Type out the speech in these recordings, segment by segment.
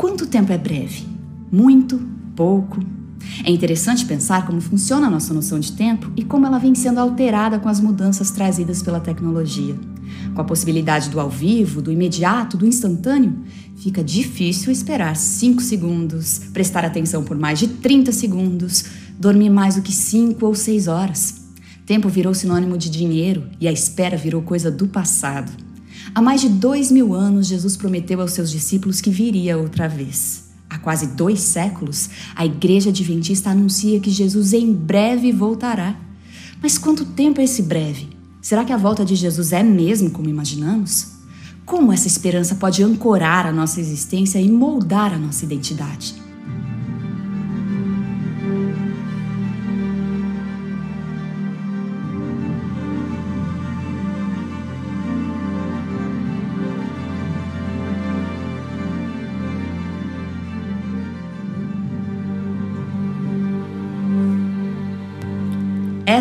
Quanto tempo é breve? Muito? Pouco? É interessante pensar como funciona a nossa noção de tempo e como ela vem sendo alterada com as mudanças trazidas pela tecnologia. Com a possibilidade do ao vivo, do imediato, do instantâneo, fica difícil esperar 5 segundos, prestar atenção por mais de 30 segundos, dormir mais do que 5 ou 6 horas. Tempo virou sinônimo de dinheiro e a espera virou coisa do passado. Há mais de dois mil anos, Jesus prometeu aos seus discípulos que viria outra vez. Há quase dois séculos, a Igreja Adventista anuncia que Jesus em breve voltará. Mas quanto tempo é esse breve? Será que a volta de Jesus é mesmo como imaginamos? Como essa esperança pode ancorar a nossa existência e moldar a nossa identidade?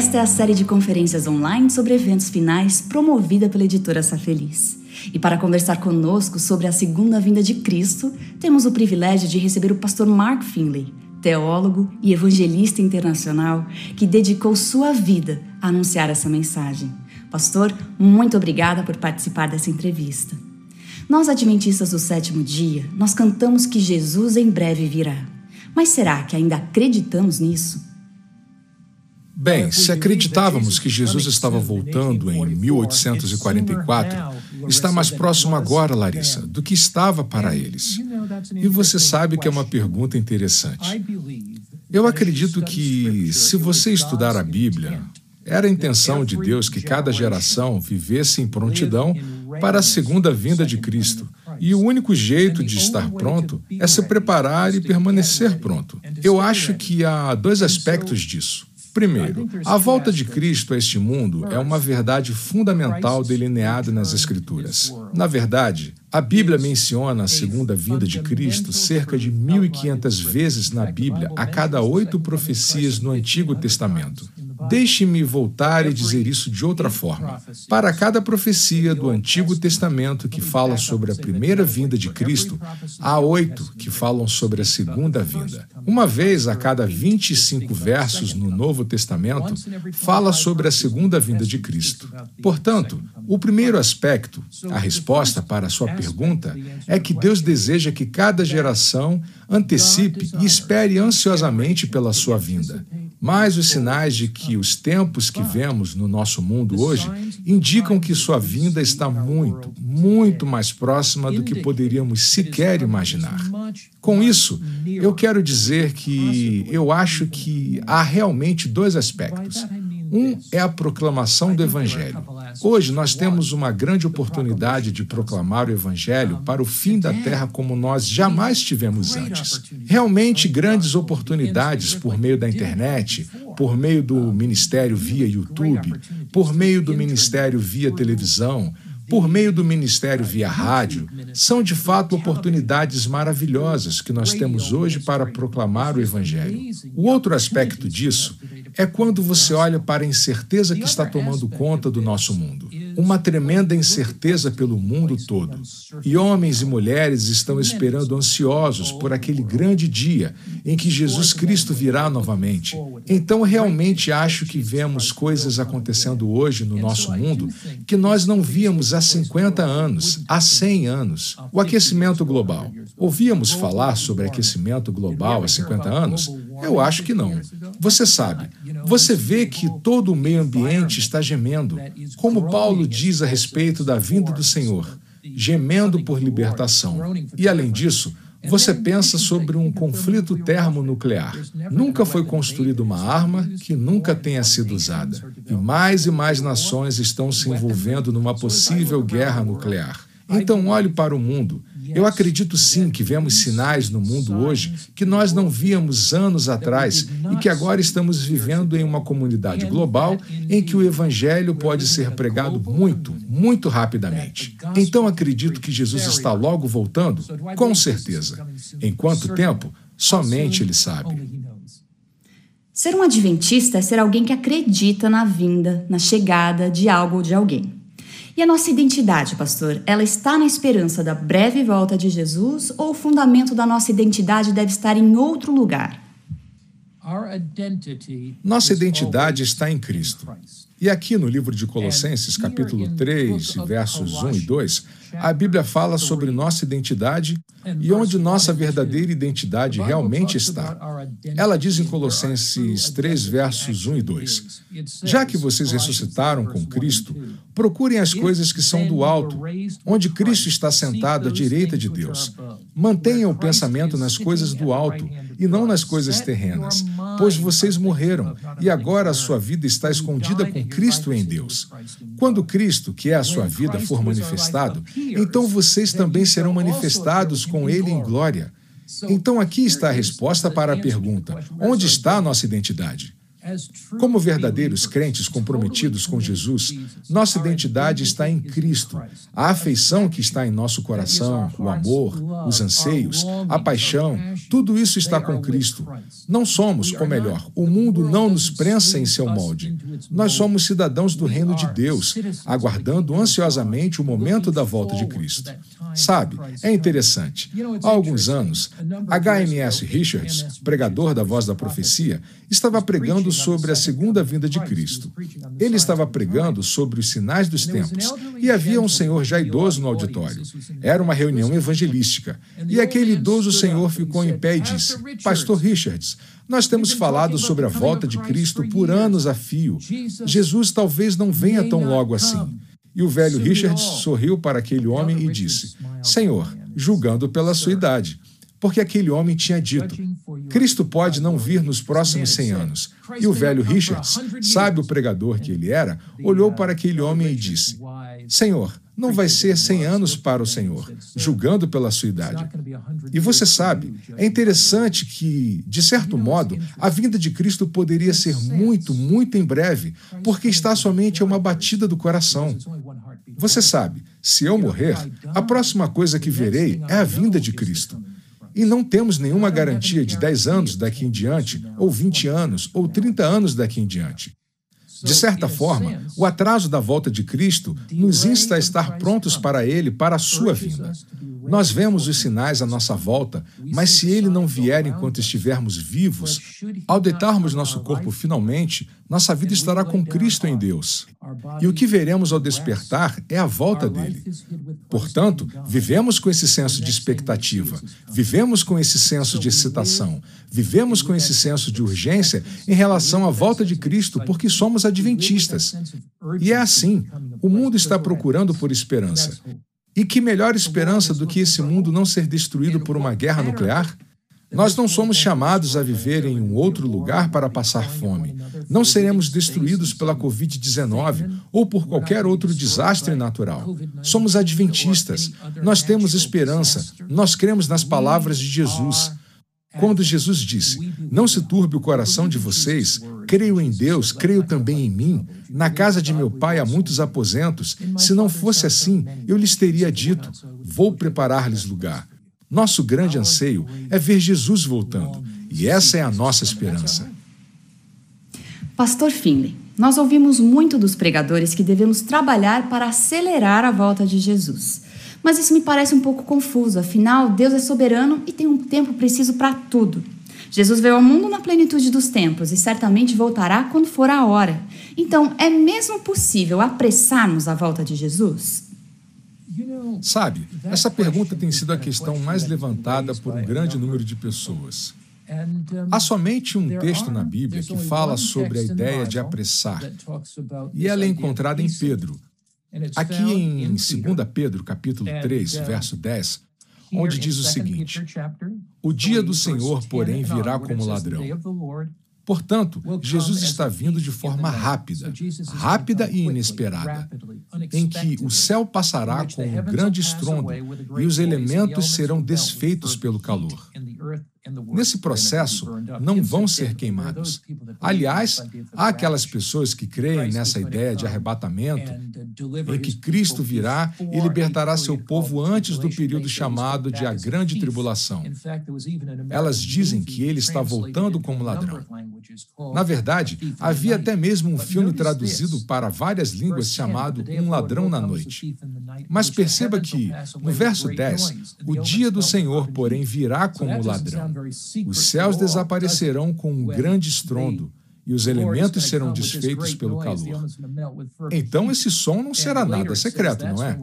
Esta é a série de conferências online sobre eventos finais promovida pela editora Safeliz. E para conversar conosco sobre a segunda vinda de Cristo, temos o privilégio de receber o pastor Mark Finley, teólogo e evangelista internacional que dedicou sua vida a anunciar essa mensagem. Pastor, muito obrigada por participar dessa entrevista. Nós, adventistas do sétimo dia, nós cantamos que Jesus em breve virá. Mas será que ainda acreditamos nisso? Bem, se acreditávamos que Jesus estava voltando em 1844, está mais próximo agora, Larissa, do que estava para eles. E você sabe que é uma pergunta interessante. Eu acredito que, se você estudar a Bíblia, era a intenção de Deus que cada geração vivesse em prontidão para a segunda vinda de Cristo. E o único jeito de estar pronto é se preparar e permanecer pronto. Eu acho que há dois aspectos disso. Primeiro, a volta de Cristo a este mundo é uma verdade fundamental delineada nas Escrituras. Na verdade, a Bíblia menciona a segunda vinda de Cristo cerca de 1.500 vezes na Bíblia, a cada oito profecias no Antigo Testamento. Deixe-me voltar e dizer isso de outra forma. Para cada profecia do Antigo Testamento que fala sobre a primeira vinda de Cristo, há oito que falam sobre a segunda vinda. Uma vez a cada 25 versos no Novo Testamento fala sobre a segunda vinda de Cristo. Portanto, o primeiro aspecto, a resposta para a sua pergunta, é que Deus deseja que cada geração antecipe e espere ansiosamente pela sua vinda. Mas os sinais de que os tempos que vemos no nosso mundo hoje indicam que sua vinda está muito, muito mais próxima do que poderíamos sequer imaginar. Com isso, eu quero dizer que eu acho que há realmente dois aspectos. Um é a proclamação do Evangelho. Hoje nós temos uma grande oportunidade de proclamar o Evangelho para o fim da terra como nós jamais tivemos antes. Realmente grandes oportunidades por meio da internet, por meio do ministério via YouTube, por meio do ministério via televisão, por meio do ministério via rádio, são de fato oportunidades maravilhosas que nós temos hoje para proclamar o Evangelho. O outro aspecto disso é quando você olha para a incerteza que está tomando conta do nosso mundo. Uma tremenda incerteza pelo mundo todo. E homens e mulheres estão esperando ansiosos por aquele grande dia em que Jesus Cristo virá novamente. Então, realmente acho que vemos coisas acontecendo hoje no nosso mundo que nós não víamos há 50 anos, há 100 anos. O aquecimento global. Ouvíamos falar sobre aquecimento global há 50 anos? Eu acho que não. Você sabe, você vê que todo o meio ambiente está gemendo, como Paulo diz a respeito da vinda do Senhor, gemendo por libertação. E além disso, você pensa sobre um conflito termonuclear. Nunca foi construída uma arma que nunca tenha sido usada. E mais e mais nações estão se envolvendo numa possível guerra nuclear. Então, olhe para o mundo eu acredito sim que vemos sinais no mundo hoje que nós não víamos anos atrás e que agora estamos vivendo em uma comunidade global em que o Evangelho pode ser pregado muito, muito rapidamente. Então acredito que Jesus está logo voltando? Com certeza. Em quanto tempo? Somente Ele sabe. Ser um adventista é ser alguém que acredita na vinda, na chegada de algo ou de alguém. E a nossa identidade, pastor, ela está na esperança da breve volta de Jesus ou o fundamento da nossa identidade deve estar em outro lugar? Nossa identidade está em Cristo. E aqui no livro de Colossenses, capítulo 3, versos 1 e 2, a Bíblia fala sobre nossa identidade e onde nossa verdadeira identidade realmente está. Ela diz em Colossenses 3, versos 1 e 2: Já que vocês ressuscitaram com Cristo, procurem as coisas que são do alto, onde Cristo está sentado à direita de Deus. Mantenham o pensamento nas coisas do alto e não nas coisas terrenas, pois vocês morreram e agora a sua vida está escondida com Cristo em Deus. Quando Cristo, que é a sua vida, for manifestado, então vocês também serão manifestados com Ele em glória. Então aqui está a resposta para a pergunta: onde está a nossa identidade? Como verdadeiros crentes comprometidos com Jesus, nossa identidade está em Cristo. A afeição que está em nosso coração, o amor, os anseios, a paixão, tudo isso está com Cristo. Não somos, ou melhor, o mundo não nos prensa em seu molde. Nós somos cidadãos do reino de Deus, aguardando ansiosamente o momento da volta de Cristo. Sabe, é interessante. Há alguns anos, H.M.S. Richards, pregador da Voz da Profecia, estava pregando sobre a segunda vinda de Cristo. Ele estava pregando sobre os sinais dos tempos e havia um senhor já idoso no auditório. Era uma reunião evangelística. E aquele idoso senhor ficou em pé e disse: Pastor Richards, nós temos falado sobre a volta de Cristo por anos a fio. Jesus talvez não venha tão logo assim. E o velho Richards sorriu para aquele homem e disse: Senhor, julgando pela sua idade porque aquele homem tinha dito: Cristo pode não vir nos próximos 100 anos. E o velho Richards, sábio pregador que ele era, olhou para aquele homem e disse: Senhor, não vai ser 100 anos para o Senhor, julgando pela sua idade. E você sabe, é interessante que, de certo modo, a vinda de Cristo poderia ser muito, muito em breve, porque está somente a uma batida do coração. Você sabe, se eu morrer, a próxima coisa que verei é a vinda de Cristo. E não temos nenhuma garantia de 10 anos daqui em diante, ou 20 anos, ou 30 anos daqui em diante. De certa forma, o atraso da volta de Cristo nos insta a estar prontos para Ele, para a sua vinda. Nós vemos os sinais à nossa volta, mas se ele não vier enquanto estivermos vivos, ao deitarmos nosso corpo finalmente, nossa vida estará com Cristo em Deus. E o que veremos ao despertar é a volta dele. Portanto, vivemos com esse senso de expectativa, vivemos com esse senso de excitação, vivemos com esse senso de urgência em relação à volta de Cristo, porque somos adventistas. E é assim: o mundo está procurando por esperança. E que melhor esperança do que esse mundo não ser destruído por uma guerra nuclear? Nós não somos chamados a viver em um outro lugar para passar fome. Não seremos destruídos pela Covid-19 ou por qualquer outro desastre natural. Somos adventistas. Nós temos esperança. Nós cremos nas palavras de Jesus. Quando Jesus disse: Não se turbe o coração de vocês, creio em Deus, creio também em mim. Na casa de meu pai há muitos aposentos. Se não fosse assim, eu lhes teria dito: Vou preparar-lhes lugar. Nosso grande anseio é ver Jesus voltando, e essa é a nossa esperança. Pastor Finley, nós ouvimos muito dos pregadores que devemos trabalhar para acelerar a volta de Jesus. Mas isso me parece um pouco confuso, afinal, Deus é soberano e tem um tempo preciso para tudo. Jesus veio ao mundo na plenitude dos tempos e certamente voltará quando for a hora. Então, é mesmo possível apressarmos a volta de Jesus? Sabe, essa pergunta tem sido a questão mais levantada por um grande número de pessoas. Há somente um texto na Bíblia que fala sobre a ideia de apressar, e ela é encontrada em Pedro, Aqui em 2 Pedro, capítulo 3, verso 10, onde diz o seguinte: O dia do Senhor, porém, virá como ladrão. Portanto, Jesus está vindo de forma rápida, rápida e inesperada, em que o céu passará com um grande estrondo e os elementos serão desfeitos pelo calor. Nesse processo, não vão ser queimados. Aliás, há aquelas pessoas que creem nessa ideia de arrebatamento em que Cristo virá e libertará seu povo antes do período chamado de a Grande Tribulação. Elas dizem que ele está voltando como ladrão. Na verdade, havia até mesmo um filme traduzido para várias línguas chamado Um Ladrão na Noite. Mas perceba que, no verso 10, o dia do Senhor, porém, virá como ladrão. Os céus desaparecerão com um grande estrondo e os elementos serão desfeitos pelo calor. Então esse som não será nada secreto, não é?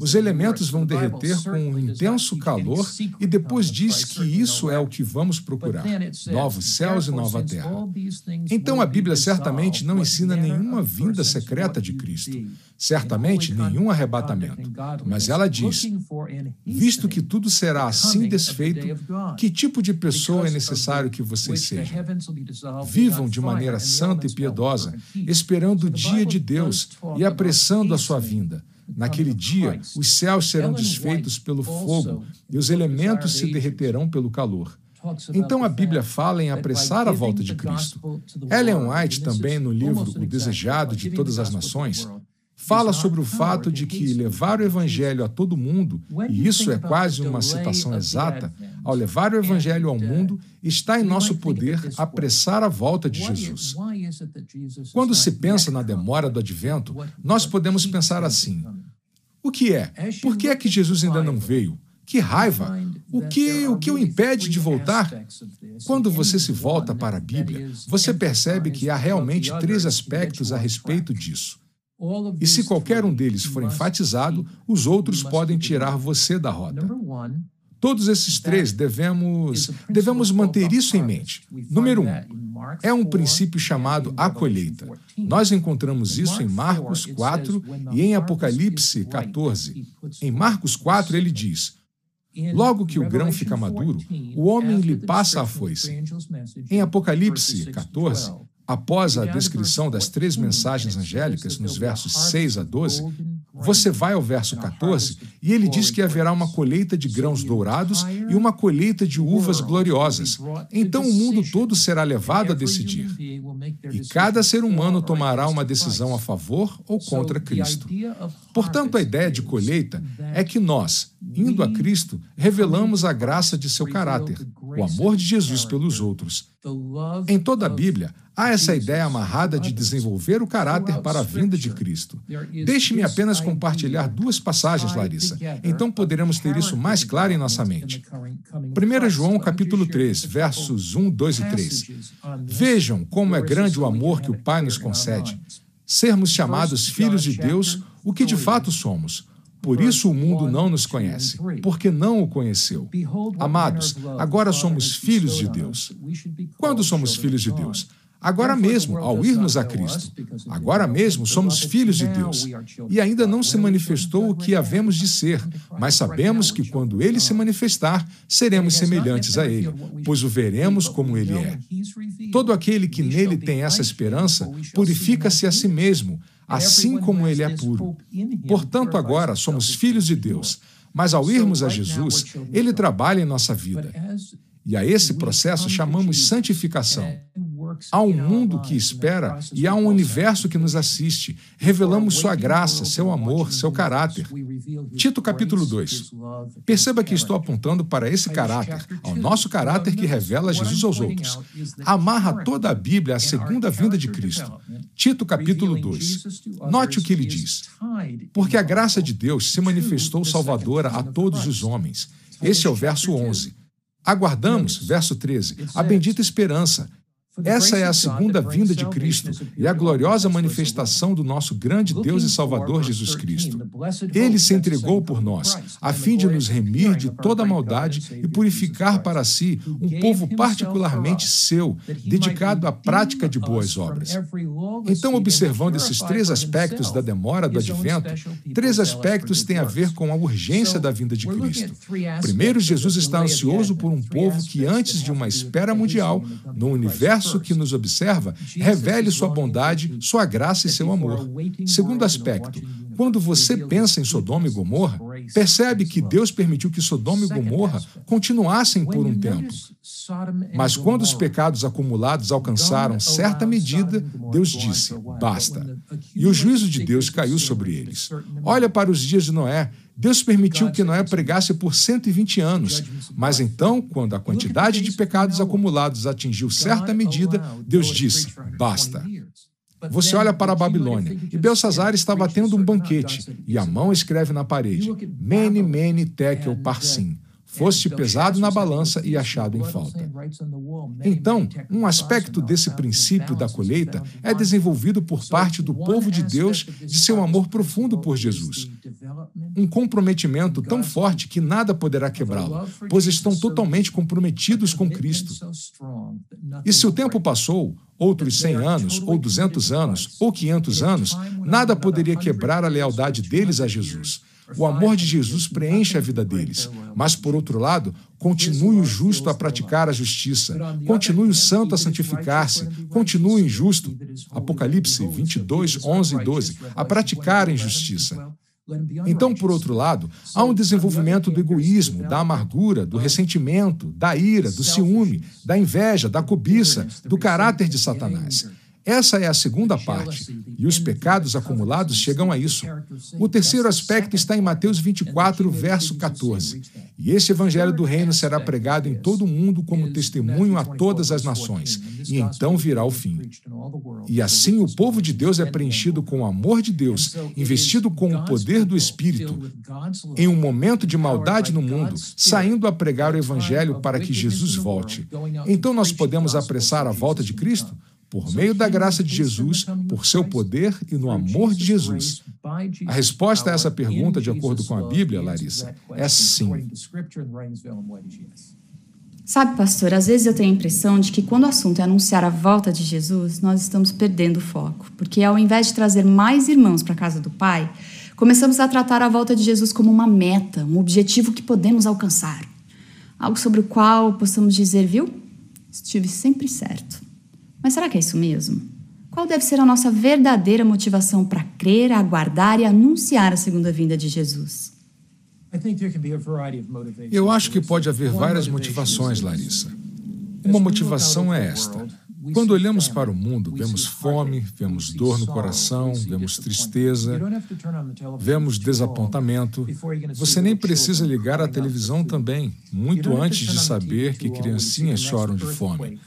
Os elementos vão derreter com um intenso calor e depois diz que isso é o que vamos procurar: novos céus e nova terra. Então a Bíblia certamente não ensina nenhuma vinda secreta de Cristo, certamente nenhum arrebatamento. Mas ela diz: visto que tudo será assim desfeito, que tipo de pessoa é necessário que vocês sejam? Vivam vivam de maneira santa e piedosa, esperando o dia de Deus e apressando a sua vinda. Naquele dia, os céus serão desfeitos pelo fogo e os elementos se derreterão pelo calor. Então a Bíblia fala em apressar a volta de Cristo. Ellen White, também no livro O Desejado de Todas as Nações, fala sobre o fato de que levar o evangelho a todo mundo, e isso é quase uma citação exata, ao levar o evangelho ao mundo, está em nosso poder apressar a volta de Jesus. Quando se pensa na demora do advento, nós podemos pensar assim: o que é? Por que é que Jesus ainda não veio? Que raiva! O que, o que o impede de voltar? Quando você se volta para a Bíblia, você percebe que há realmente três aspectos a respeito disso. E se qualquer um deles for enfatizado, os outros podem tirar você da rota. Todos esses três devemos, devemos manter isso em mente. Número um, é um princípio chamado a colheita. Nós encontramos isso em Marcos 4 e em Apocalipse 14. Em Marcos 4, ele diz: Logo que o grão fica maduro, o homem lhe passa a foice. Em Apocalipse 14, Após a descrição das três mensagens angélicas, nos versos 6 a 12, você vai ao verso 14 e ele diz que haverá uma colheita de grãos dourados e uma colheita de uvas gloriosas. Então o mundo todo será levado a decidir. E cada ser humano tomará uma decisão a favor ou contra Cristo. Portanto, a ideia de colheita é que nós, indo a Cristo, revelamos a graça de seu caráter, o amor de Jesus pelos outros. Em toda a Bíblia, há essa ideia amarrada de desenvolver o caráter para a vinda de Cristo. Deixe-me apenas compartilhar duas passagens, Larissa, então poderemos ter isso mais claro em nossa mente. 1 João capítulo 3, versos 1, 2 e 3. Vejam como é grande o amor que o Pai nos concede. Sermos chamados filhos de Deus, o que de fato somos. Por isso o mundo não nos conhece, porque não o conheceu. Amados, agora somos filhos de Deus. Quando somos filhos de Deus? Agora mesmo, ao irmos a Cristo. Agora mesmo somos filhos de Deus. E ainda não se manifestou o que havemos de ser, mas sabemos que quando ele se manifestar, seremos semelhantes a ele, pois o veremos como ele é. Todo aquele que nele tem essa esperança purifica-se a si mesmo assim como ele é puro. Portanto, agora somos filhos de Deus, mas ao irmos a Jesus, ele trabalha em nossa vida. E a esse processo chamamos santificação. Há um mundo que espera e há um universo que nos assiste. Revelamos sua graça, seu amor, seu caráter. Tito capítulo 2. Perceba que estou apontando para esse caráter, ao nosso caráter que revela Jesus aos outros. Amarra toda a Bíblia à segunda vinda de Cristo. Tito capítulo 2. Note o que ele diz. Porque a graça de Deus se manifestou salvadora a todos os homens. Esse é o verso 11. Aguardamos, verso 13, a bendita esperança, essa é a segunda vinda de Cristo e a gloriosa manifestação do nosso grande Deus e Salvador Jesus Cristo. Ele se entregou por nós, a fim de nos remir de toda maldade e purificar para si um povo particularmente seu, dedicado à prática de boas obras. Então, observando esses três aspectos da demora do advento, três aspectos têm a ver com a urgência da vinda de Cristo. Primeiro, Jesus está ansioso por um povo que, antes de uma espera mundial, no universo universo que nos observa revele sua bondade, sua graça e seu amor. Segundo aspecto, quando você pensa em Sodoma e Gomorra, percebe que Deus permitiu que Sodoma e Gomorra continuassem por um tempo. Mas quando os pecados acumulados alcançaram certa medida, Deus disse: basta. e o juízo de Deus caiu sobre eles. Olha para os dias de Noé. Deus permitiu que Noé pregasse por 120 anos, mas então, quando a quantidade de pecados acumulados atingiu certa medida, Deus disse: basta. Você olha para a Babilônia, e Belsazar estava tendo um banquete, e a mão escreve na parede: Mene, Mene, Tekel, Parsim foste pesado na balança e achado em falta. Então, um aspecto desse princípio da colheita é desenvolvido por parte do povo de Deus de seu amor profundo por Jesus. Um comprometimento tão forte que nada poderá quebrá-lo, pois estão totalmente comprometidos com Cristo. E se o tempo passou, outros 100 anos, ou 200 anos, ou 500 anos, nada poderia quebrar a lealdade deles a Jesus. O amor de Jesus preenche a vida deles. Mas, por outro lado, continue o justo a praticar a justiça, continue o santo a santificar-se, continue o injusto, Apocalipse 22, 11 e 12, a praticar a injustiça. Então, por outro lado, há um desenvolvimento do egoísmo, da amargura, do ressentimento, da ira, do ciúme, da inveja, da cobiça, do caráter de Satanás. Essa é a segunda parte, e os pecados acumulados chegam a isso. O terceiro aspecto está em Mateus 24, verso 14. E este evangelho do reino será pregado em todo o mundo como testemunho a todas as nações, e então virá o fim. E assim o povo de Deus é preenchido com o amor de Deus, investido com o poder do Espírito, em um momento de maldade no mundo, saindo a pregar o evangelho para que Jesus volte. Então nós podemos apressar a volta de Cristo? Por meio da graça de Jesus, por seu poder e no amor de Jesus? A resposta a essa pergunta, de acordo com a Bíblia, Larissa, é sim. Sabe, pastor, às vezes eu tenho a impressão de que quando o assunto é anunciar a volta de Jesus, nós estamos perdendo o foco. Porque ao invés de trazer mais irmãos para a casa do Pai, começamos a tratar a volta de Jesus como uma meta, um objetivo que podemos alcançar. Algo sobre o qual possamos dizer, viu? Estive sempre certo. Mas será que é isso mesmo? Qual deve ser a nossa verdadeira motivação para crer, aguardar e anunciar a segunda vinda de Jesus? Eu acho que pode haver várias motivações, Larissa. Uma motivação é esta: quando olhamos para o mundo, vemos fome, vemos dor no coração, vemos tristeza, vemos desapontamento. Você nem precisa ligar a televisão também, muito antes de saber que criancinhas choram de fome.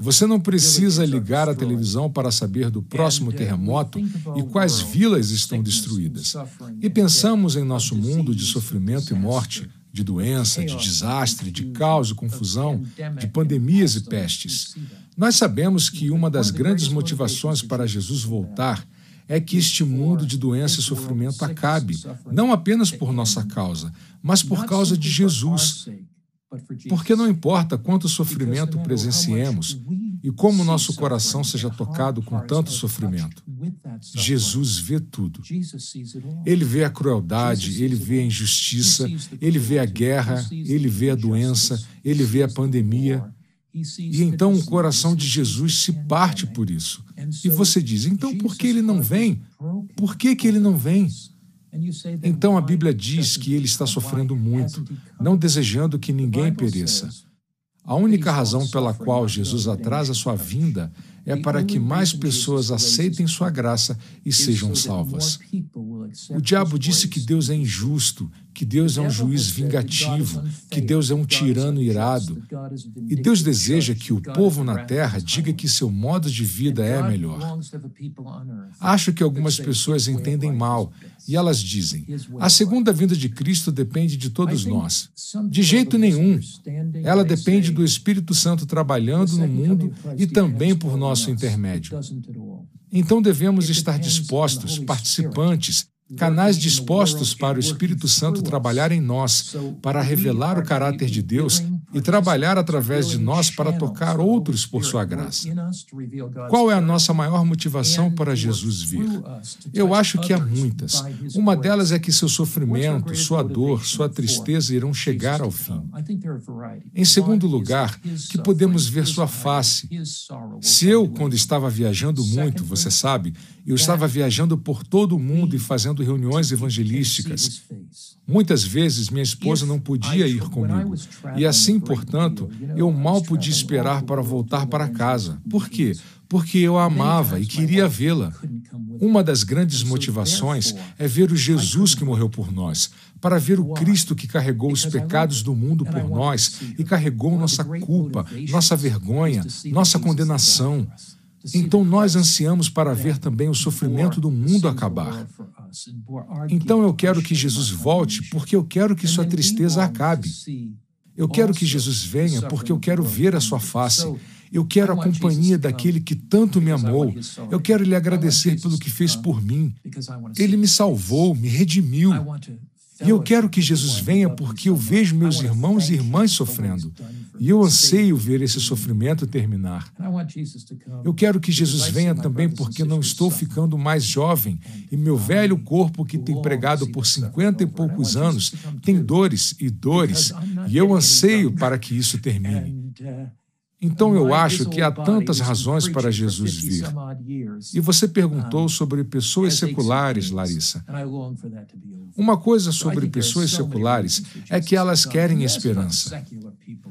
Você não precisa ligar a televisão para saber do próximo terremoto e quais vilas estão destruídas. E pensamos em nosso mundo de sofrimento e morte de doença, de desastre, de caos e confusão, de pandemias e pestes. Nós sabemos que uma das grandes motivações para Jesus voltar é que este mundo de doença e sofrimento acabe, não apenas por nossa causa, mas por causa de Jesus. Porque não importa quanto sofrimento presenciemos e como nosso coração seja tocado com tanto sofrimento, Jesus vê tudo. Ele vê a crueldade, ele vê a injustiça, ele vê a guerra, ele vê a doença, ele vê a pandemia. E então o coração de Jesus se parte por isso. E você diz: então por que ele não vem? Por que, que ele não vem? Então a Bíblia diz que ele está sofrendo muito, não desejando que ninguém pereça. A única razão pela qual Jesus atrasa sua vinda é para que mais pessoas aceitem sua graça e sejam salvas. O diabo disse que Deus é injusto, que Deus é um juiz vingativo, que Deus é um tirano irado. E Deus deseja que o povo na terra diga que seu modo de vida é melhor. Acho que algumas pessoas entendem mal e elas dizem: a segunda vinda de Cristo depende de todos nós. De jeito nenhum. Ela depende do Espírito Santo trabalhando no mundo e também por nosso intermédio. Então devemos estar dispostos, participantes, canais dispostos para o Espírito Santo trabalhar em nós, para revelar o caráter de Deus e trabalhar através de nós para tocar outros por sua graça. Qual é a nossa maior motivação para Jesus vir? Eu acho que há muitas. Uma delas é que seu sofrimento, sua dor, sua tristeza irão chegar ao fim. Em segundo lugar, que podemos ver sua face. Se eu, quando estava viajando muito, você sabe, eu estava viajando por todo o mundo e fazendo reuniões evangelísticas. Muitas vezes minha esposa não podia ir comigo. E assim, portanto, eu mal podia esperar para voltar para casa. Por quê? Porque eu a amava e queria vê-la. Uma das grandes motivações é ver o Jesus que morreu por nós, para ver o Cristo que carregou os pecados do mundo por nós e carregou nossa culpa, nossa vergonha, nossa condenação. Então nós ansiamos para ver também o sofrimento do mundo acabar. Então eu quero que Jesus volte porque eu quero que sua tristeza acabe. Eu quero que Jesus venha porque eu quero ver a sua face. Eu quero a companhia daquele que tanto me amou. Eu quero lhe agradecer pelo que fez por mim. Ele me salvou, me redimiu. E eu quero que Jesus venha porque eu vejo meus irmãos e irmãs sofrendo. E eu anseio ver esse sofrimento terminar. Eu quero que Jesus venha também porque não estou ficando mais jovem. E meu velho corpo, que tem pregado por cinquenta e poucos anos, tem dores e dores, e eu anseio para que isso termine. Então eu acho que há tantas razões para Jesus vir. E você perguntou sobre pessoas seculares, Larissa. Uma coisa sobre pessoas seculares é que elas querem esperança.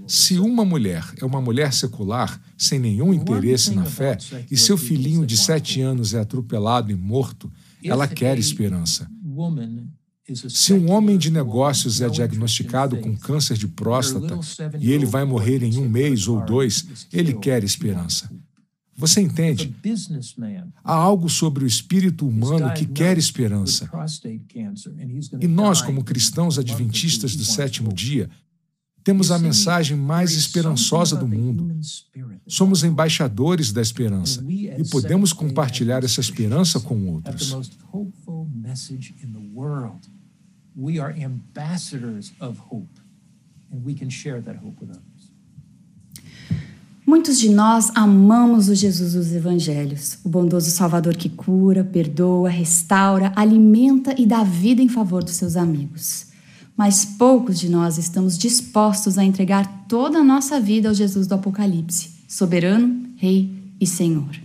Se uma mulher é uma mulher secular, sem nenhum interesse na fé, e seu filhinho de sete anos é atropelado e morto, ela quer esperança. Se um homem de negócios é diagnosticado com câncer de próstata e ele vai morrer em um mês ou dois, ele quer esperança. Você entende? Há algo sobre o espírito humano que quer esperança. E nós, como cristãos adventistas do sétimo dia, temos a mensagem mais esperançosa do mundo. Somos embaixadores da esperança e podemos compartilhar essa esperança com outros we are ambassadors of hope, and we can share that hope with others. Muitos de nós amamos o Jesus dos Evangelhos, o bondoso Salvador que cura, perdoa, restaura, alimenta e dá vida em favor dos seus amigos. Mas poucos de nós estamos dispostos a entregar toda a nossa vida ao Jesus do Apocalipse, soberano, Rei e Senhor.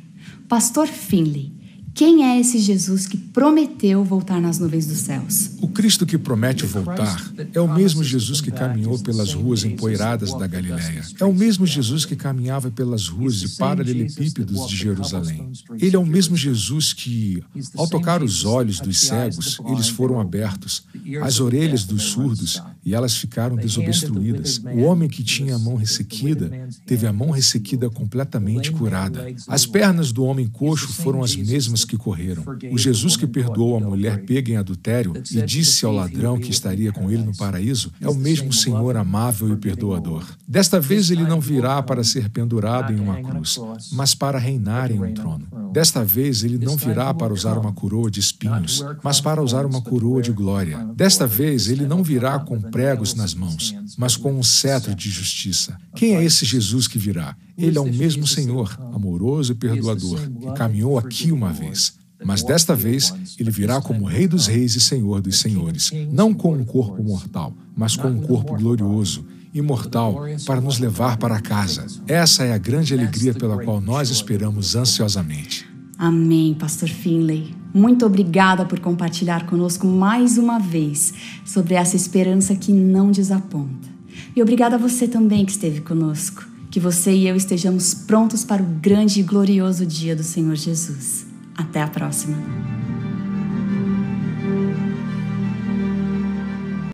Pastor Finley, quem é esse Jesus que prometeu voltar nas nuvens dos céus? O Cristo que promete voltar é o mesmo Jesus que caminhou pelas ruas empoeiradas da Galiléia. É o mesmo Jesus que caminhava pelas ruas de paralelepípedos de Jerusalém. Ele é o mesmo Jesus que, ao tocar os olhos dos cegos, eles foram abertos, as orelhas dos surdos, e elas ficaram desobstruídas. O homem que tinha a mão ressequida teve a mão ressequida completamente curada. As pernas do homem coxo foram as mesmas que correram. O Jesus que perdoou a mulher pega em adultério e disse ao ladrão que estaria com ele no paraíso é o mesmo Senhor amável e perdoador. Desta vez ele não virá para ser pendurado em uma cruz, mas para reinar em um trono. Desta vez ele não virá para usar uma coroa de espinhos, mas para usar uma coroa de glória. Desta vez ele não virá com pregos nas mãos, mas com um cetro de justiça. Quem é esse Jesus que virá? Ele é o mesmo Senhor, amoroso e perdoador, que caminhou aqui uma vez. Mas desta vez ele virá como Rei dos Reis e Senhor dos Senhores, não com um corpo mortal, mas com um corpo glorioso, imortal, para nos levar para casa. Essa é a grande alegria pela qual nós esperamos ansiosamente. Amém, Pastor Finley. Muito obrigada por compartilhar conosco mais uma vez sobre essa esperança que não desaponta. E obrigada a você também que esteve conosco. Que você e eu estejamos prontos para o grande e glorioso dia do Senhor Jesus. Até a próxima.